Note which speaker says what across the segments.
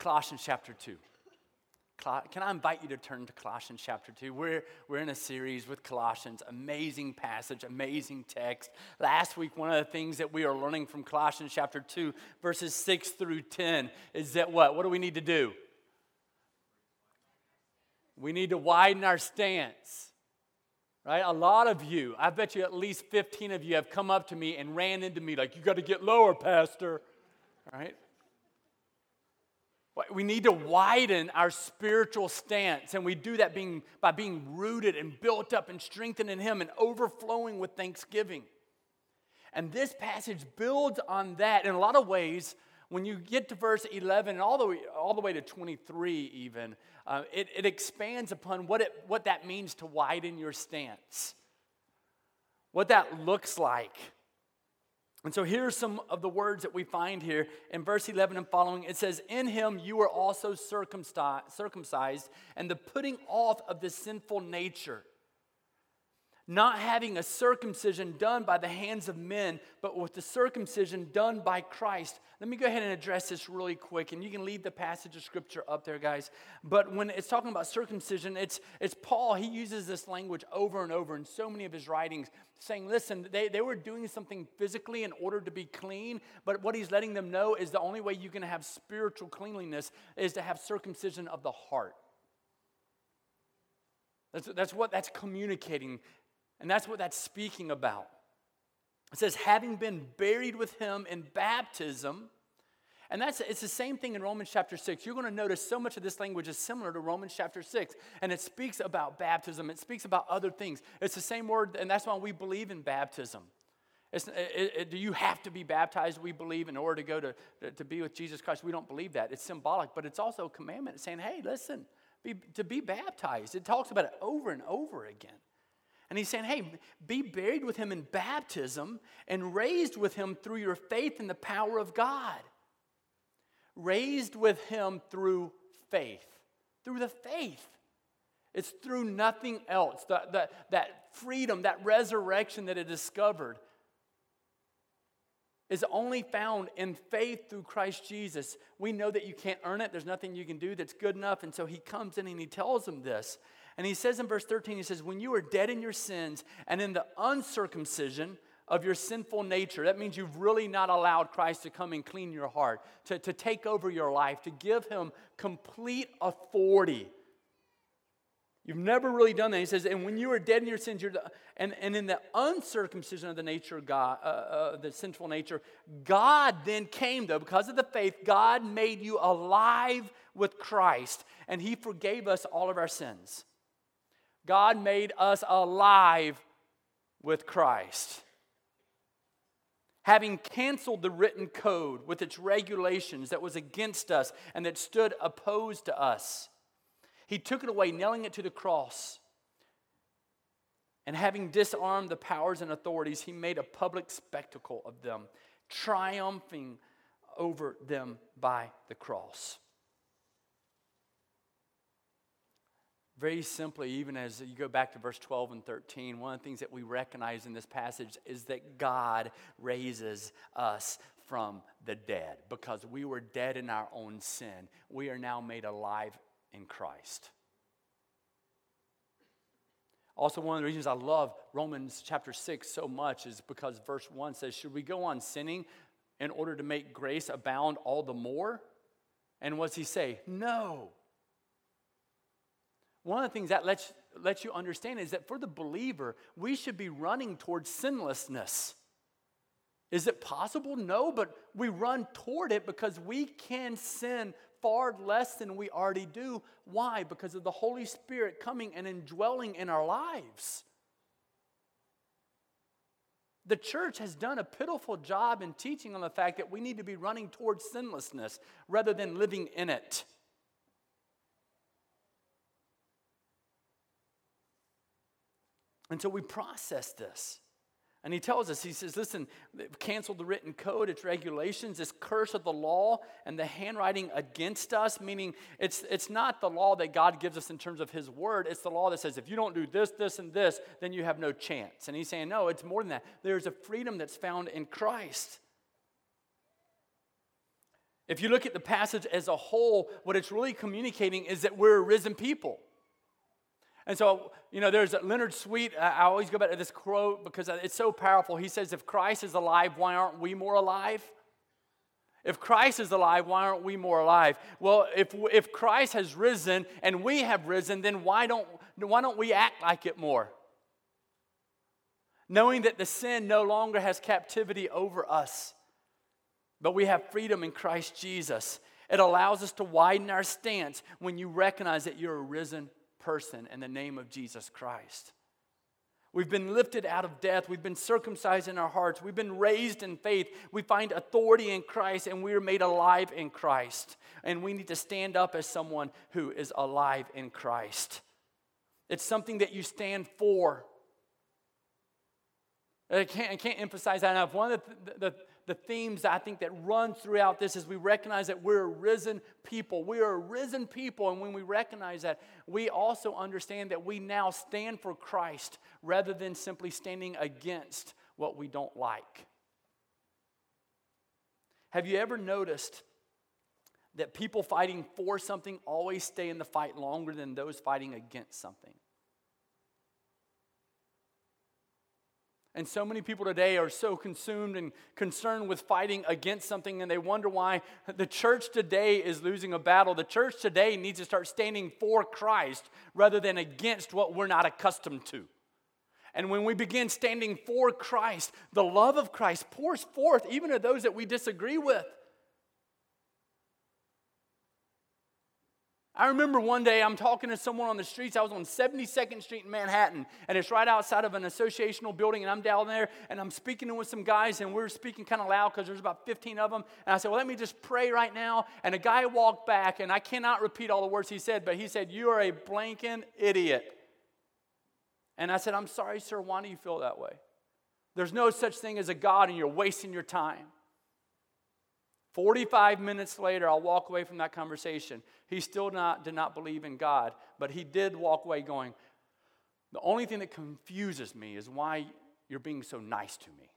Speaker 1: Colossians chapter 2. Can I invite you to turn to Colossians chapter 2? We're, we're in a series with Colossians. Amazing passage, amazing text. Last week, one of the things that we are learning from Colossians chapter 2, verses 6 through 10, is that what? What do we need to do? We need to widen our stance. Right? A lot of you, I bet you at least 15 of you have come up to me and ran into me like, you got to get lower, Pastor. Right? We need to widen our spiritual stance, and we do that being, by being rooted and built up and strengthened in Him and overflowing with thanksgiving. And this passage builds on that in a lot of ways. When you get to verse 11 and all the way, all the way to 23, even, uh, it, it expands upon what, it, what that means to widen your stance, what that looks like. And so here's some of the words that we find here in verse 11 and following. It says, In him you were also circumcised, and the putting off of the sinful nature not having a circumcision done by the hands of men, but with the circumcision done by Christ. Let me go ahead and address this really quick, and you can leave the passage of scripture up there, guys. But when it's talking about circumcision, it's, it's Paul, he uses this language over and over in so many of his writings, saying, listen, they, they were doing something physically in order to be clean, but what he's letting them know is the only way you can have spiritual cleanliness is to have circumcision of the heart. That's, that's what that's communicating. And that's what that's speaking about. It says, having been buried with him in baptism. And that's it's the same thing in Romans chapter 6. You're going to notice so much of this language is similar to Romans chapter 6. And it speaks about baptism, it speaks about other things. It's the same word, and that's why we believe in baptism. It, it, do you have to be baptized, we believe, in order to go to, to, to, be with Jesus Christ? We don't believe that. It's symbolic, but it's also a commandment saying, hey, listen, be, to be baptized. It talks about it over and over again. And he's saying, hey, be buried with him in baptism and raised with him through your faith in the power of God. Raised with him through faith. Through the faith. It's through nothing else. The, the, that freedom, that resurrection that it discovered is only found in faith through Christ Jesus. We know that you can't earn it. There's nothing you can do that's good enough. And so he comes in and he tells them this. And he says in verse 13, he says, When you are dead in your sins and in the uncircumcision of your sinful nature, that means you've really not allowed Christ to come and clean your heart, to, to take over your life, to give him complete authority. You've never really done that. He says, and when you are dead in your sins, you're the, and, and in the uncircumcision of the nature of God, uh, uh, the sinful nature, God then came, though, because of the faith, God made you alive with Christ, and He forgave us all of our sins. God made us alive with Christ. Having canceled the written code with its regulations that was against us and that stood opposed to us, he took it away, nailing it to the cross. And having disarmed the powers and authorities, he made a public spectacle of them, triumphing over them by the cross. Very simply, even as you go back to verse 12 and 13, one of the things that we recognize in this passage is that God raises us from the dead because we were dead in our own sin. We are now made alive in Christ. Also, one of the reasons I love Romans chapter 6 so much is because verse 1 says, Should we go on sinning in order to make grace abound all the more? And what's he say? No. One of the things that lets, lets you understand is that for the believer, we should be running towards sinlessness. Is it possible? No, but we run toward it because we can sin far less than we already do. Why? Because of the Holy Spirit coming and indwelling in our lives. The church has done a pitiful job in teaching on the fact that we need to be running towards sinlessness rather than living in it. And so we process this. And he tells us, he says, listen, cancel the written code, its regulations, this curse of the law and the handwriting against us, meaning it's, it's not the law that God gives us in terms of his word. It's the law that says if you don't do this, this, and this, then you have no chance. And he's saying, no, it's more than that. There's a freedom that's found in Christ. If you look at the passage as a whole, what it's really communicating is that we're a risen people. And so, you know, there's Leonard Sweet. I always go back to this quote because it's so powerful. He says, If Christ is alive, why aren't we more alive? If Christ is alive, why aren't we more alive? Well, if, if Christ has risen and we have risen, then why don't, why don't we act like it more? Knowing that the sin no longer has captivity over us but we have freedom in Christ Jesus. It allows us to widen our stance when you recognize that you're a risen person in the name of Jesus Christ. We've been lifted out of death. We've been circumcised in our hearts. We've been raised in faith. We find authority in Christ and we are made alive in Christ. And we need to stand up as someone who is alive in Christ. It's something that you stand for. I can't, I can't emphasize that enough. One of the, the, the themes I think that run throughout this is we recognize that we're a risen people. We are a risen people, and when we recognize that, we also understand that we now stand for Christ rather than simply standing against what we don't like. Have you ever noticed that people fighting for something always stay in the fight longer than those fighting against something? And so many people today are so consumed and concerned with fighting against something, and they wonder why the church today is losing a battle. The church today needs to start standing for Christ rather than against what we're not accustomed to. And when we begin standing for Christ, the love of Christ pours forth even to those that we disagree with. I remember one day I'm talking to someone on the streets. I was on 72nd Street in Manhattan, and it's right outside of an associational building. And I'm down there, and I'm speaking with some guys, and we are speaking kind of loud because there's about 15 of them. And I said, Well, let me just pray right now. And a guy walked back, and I cannot repeat all the words he said, but he said, You are a blanking idiot. And I said, I'm sorry, sir. Why do you feel that way? There's no such thing as a God, and you're wasting your time. 45 minutes later, I'll walk away from that conversation. He still not, did not believe in God, but he did walk away going, The only thing that confuses me is why you're being so nice to me.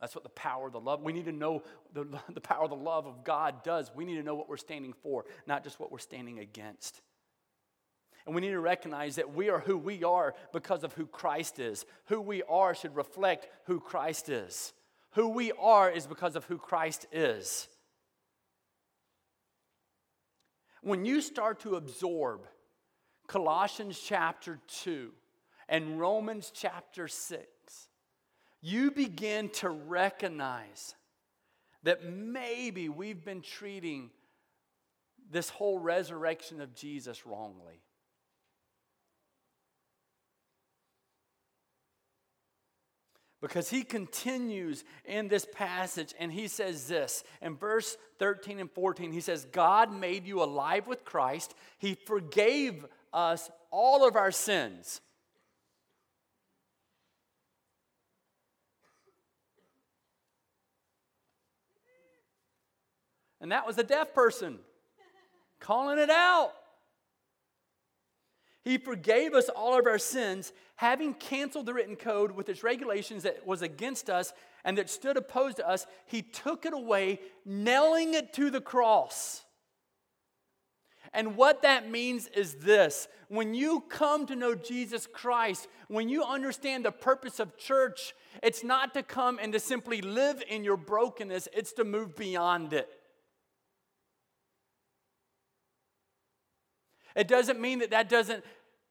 Speaker 1: That's what the power of the love. We need to know the, the power of the love of God does. We need to know what we're standing for, not just what we're standing against. And we need to recognize that we are who we are because of who Christ is. Who we are should reflect who Christ is. Who we are is because of who Christ is. When you start to absorb Colossians chapter 2 and Romans chapter 6, you begin to recognize that maybe we've been treating this whole resurrection of Jesus wrongly. Because he continues in this passage and he says this. In verse 13 and 14 he says god made you alive with christ. He forgave us all of our sins. And that was a deaf person calling it out he forgave us all of our sins, having canceled the written code with its regulations that was against us and that stood opposed to us. He took it away, nailing it to the cross. And what that means is this when you come to know Jesus Christ, when you understand the purpose of church, it's not to come and to simply live in your brokenness, it's to move beyond it. It doesn't mean that that doesn't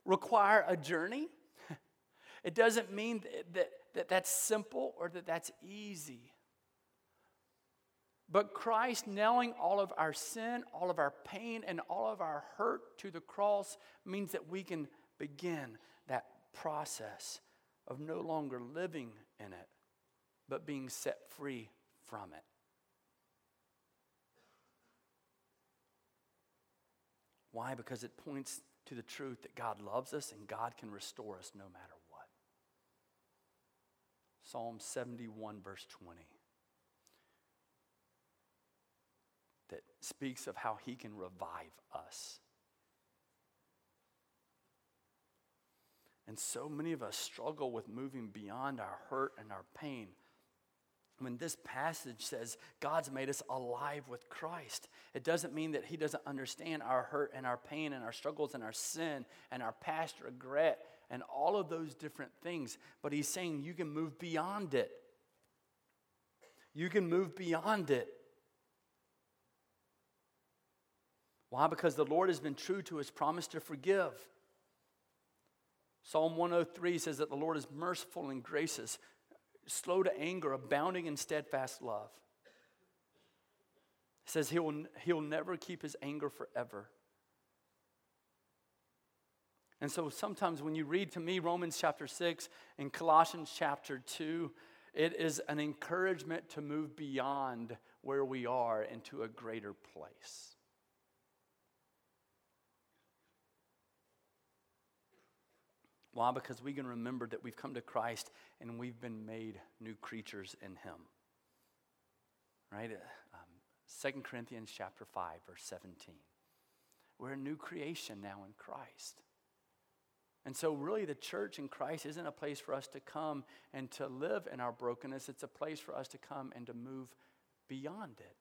Speaker 1: require a journey. It doesn't mean that, that that's simple or that that's easy. But Christ nailing all of our sin, all of our pain, and all of our hurt to the cross means that we can begin that process of no longer living in it, but being set free from it. Why? Because it points to the truth that God loves us and God can restore us no matter what. Psalm 71, verse 20, that speaks of how he can revive us. And so many of us struggle with moving beyond our hurt and our pain. When this passage says God's made us alive with Christ, it doesn't mean that He doesn't understand our hurt and our pain and our struggles and our sin and our past regret and all of those different things. But He's saying you can move beyond it. You can move beyond it. Why? Because the Lord has been true to His promise to forgive. Psalm 103 says that the Lord is merciful and gracious, slow to anger, abounding in steadfast love. Says he will, he'll never keep his anger forever. And so sometimes when you read to me Romans chapter 6 and Colossians chapter 2, it is an encouragement to move beyond where we are into a greater place. Why? Because we can remember that we've come to Christ and we've been made new creatures in Him. Right? Um, 2 Corinthians chapter 5, verse 17. We're a new creation now in Christ. And so, really, the church in Christ isn't a place for us to come and to live in our brokenness. It's a place for us to come and to move beyond it,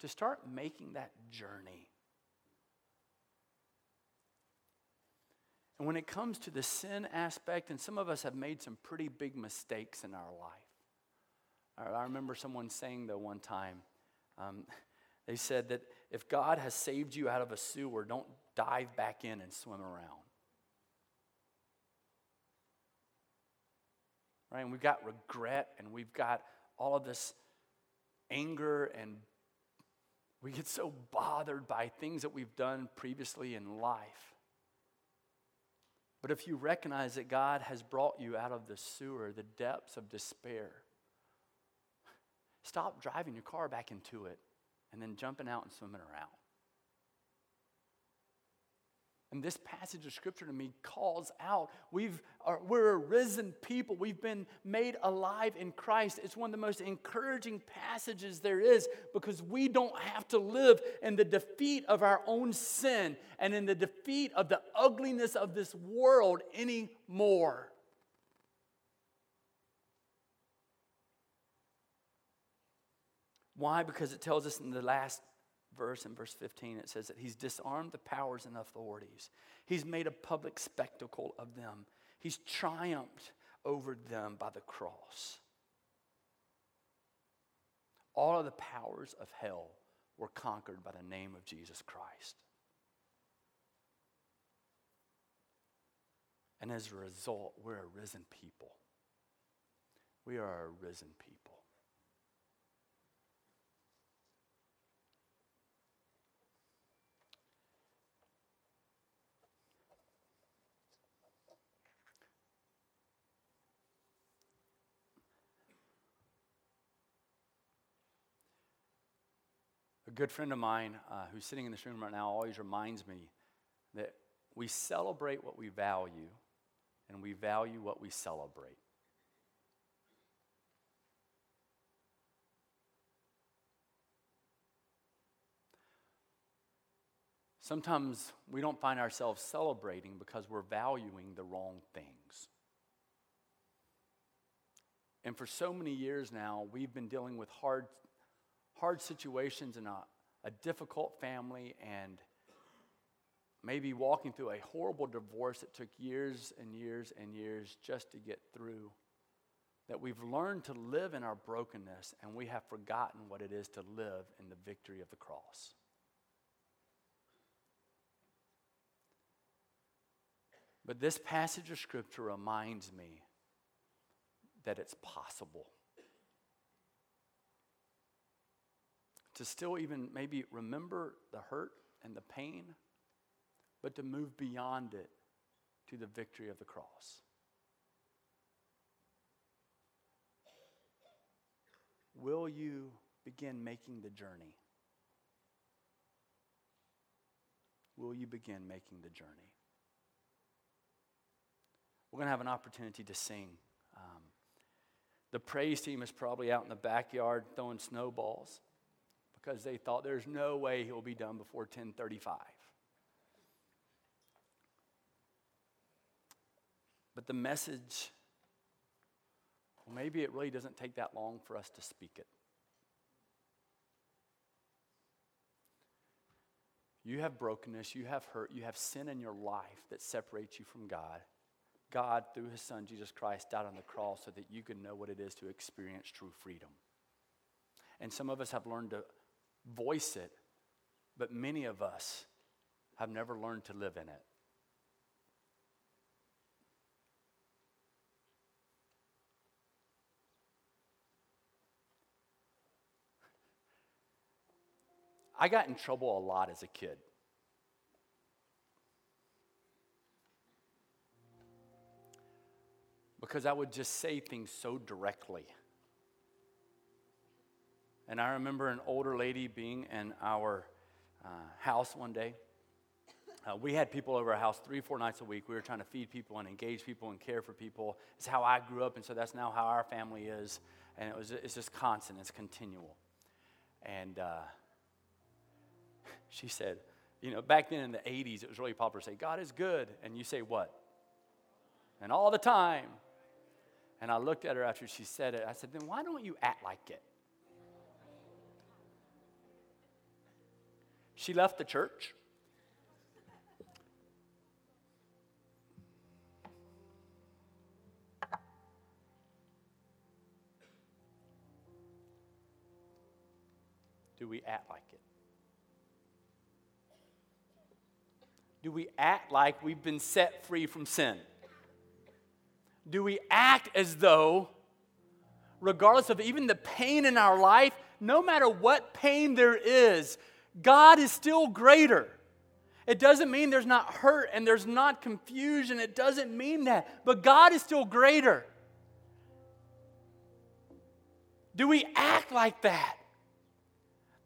Speaker 1: to start making that journey And when it comes to the sin aspect, and some of us have made some pretty big mistakes in our life. I remember someone saying, though, one time, um, they said that if God has saved you out of a sewer, don't dive back in and swim around. Right? And we've got regret and we've got all of this anger and we get so bothered by things that we've done previously in life. But if you recognize that God has brought you out of the sewer, the depths of despair, stop driving your car back into it and then jumping out and swimming around. And this passage of scripture to me calls out we've, are, we're a risen people. We've been made alive in Christ. It's one of the most encouraging passages there is because we don't have to live in the defeat of our own sin and in the defeat of the ugliness of this world anymore. Why? Because it tells us in the last verse, in verse 15, it says that he's disarmed the powers and authorities. He's made a public spectacle of them. He's triumphed over them by the cross. All of the powers of hell were conquered by the name of Jesus Christ. And as a result, we're a risen people. We are a risen people. A good friend of mine uh, who's sitting in this room right now always reminds me that we celebrate what we value and we value what we celebrate. Sometimes we don't find ourselves celebrating because we're valuing the wrong things. And for so many years now, we've been dealing with hard hard situations and a, a difficult family and maybe walking through a horrible divorce that took years and years and years just to get through. That we've learned to live in our brokenness and we have forgotten what it is to live in the victory of the cross. But this passage of Scripture reminds me that it's possible. To still even maybe remember the hurt and the pain, but to move beyond it to the victory of the cross. Will you begin making the journey? Will you begin making the journey? We're going to have an opportunity to sing. Um, the praise team is probably out in the backyard throwing snowballs because they thought there's no way he'll be done before 1035. But the message, well, maybe it really doesn't take that long for us to speak it. You have brokenness, you have hurt, you have sin in your life that separates you from God. God, through his son Jesus Christ, died on the cross so that you can know what it is to experience true freedom. And some of us have learned to voice it, but many of us have never learned to live in it. I got in trouble a lot as a kid. Because I would just say things so directly. And I remember an older lady being in our uh, house one day. Uh, we had people over our house three, four nights a week. We were trying to feed people and engage people and care for people. It's how I grew up, and so that's now how our family is. And it was, it's just constant, it's continual. And uh, she said, you know, back then in the 80s, it was really popular to say, God is good. And you say, what? And all the time. And I looked at her after she said it. I said, then why don't you act like it? She left the church. Do we act like it? Do we act like we've been set free from sin? Do we act as though, regardless of even the pain in our life, no matter what pain there is, God is still greater? It doesn't mean there's not hurt and there's not confusion. It doesn't mean that. But God is still greater. Do we act like that?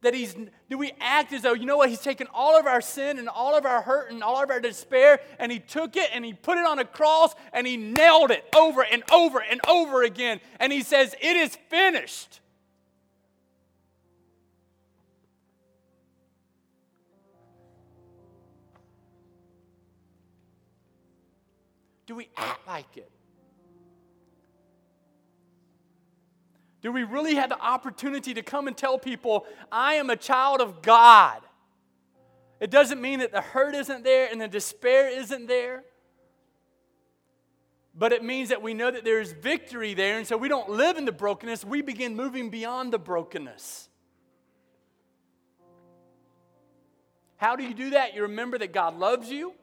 Speaker 1: that he's do we act as though you know what he's taken all of our sin and all of our hurt and all of our despair and he took it and he put it on a cross and he nailed it over and over and over again and he says it is finished do we act like it Do we really have the opportunity to come and tell people, I am a child of God? It doesn't mean that the hurt isn't there and the despair isn't there. But it means that we know that there is victory there. And so we don't live in the brokenness, we begin moving beyond the brokenness. How do you do that? You remember that God loves you,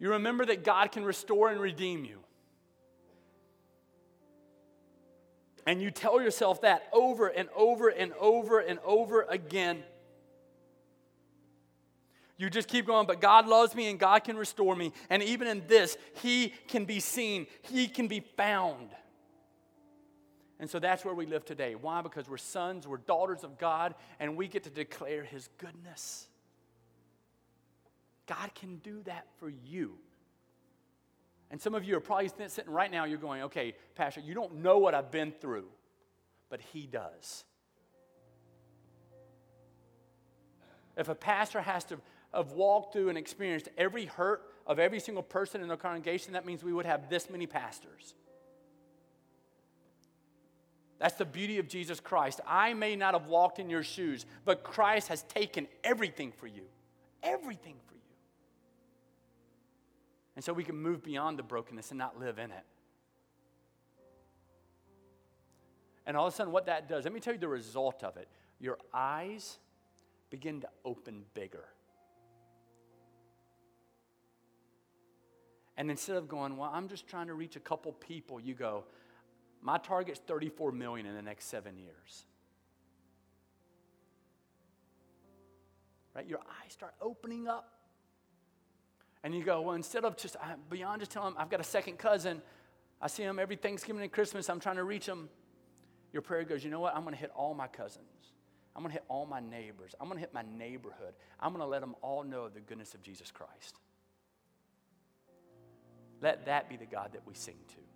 Speaker 1: you remember that God can restore and redeem you. And you tell yourself that over and over and over and over again. You just keep going, but God loves me and God can restore me. And even in this, He can be seen, He can be found. And so that's where we live today. Why? Because we're sons, we're daughters of God, and we get to declare His goodness. God can do that for you. And some of you are probably sitting right now, you're going, okay, Pastor, you don't know what I've been through, but He does. If a pastor has to have walked through and experienced every hurt of every single person in the congregation, that means we would have this many pastors. That's the beauty of Jesus Christ. I may not have walked in your shoes, but Christ has taken everything for you. Everything for you. And so we can move beyond the brokenness and not live in it. And all of a sudden, what that does, let me tell you the result of it. Your eyes begin to open bigger. And instead of going, well, I'm just trying to reach a couple people, you go, my target's 34 million in the next seven years. Right? Your eyes start opening up. And you go, well, instead of just beyond just telling them, I've got a second cousin, I see him every Thanksgiving and Christmas, I'm trying to reach him. Your prayer goes, you know what? I'm going to hit all my cousins. I'm going to hit all my neighbors. I'm going to hit my neighborhood. I'm going to let them all know the goodness of Jesus Christ. Let that be the God that we sing to.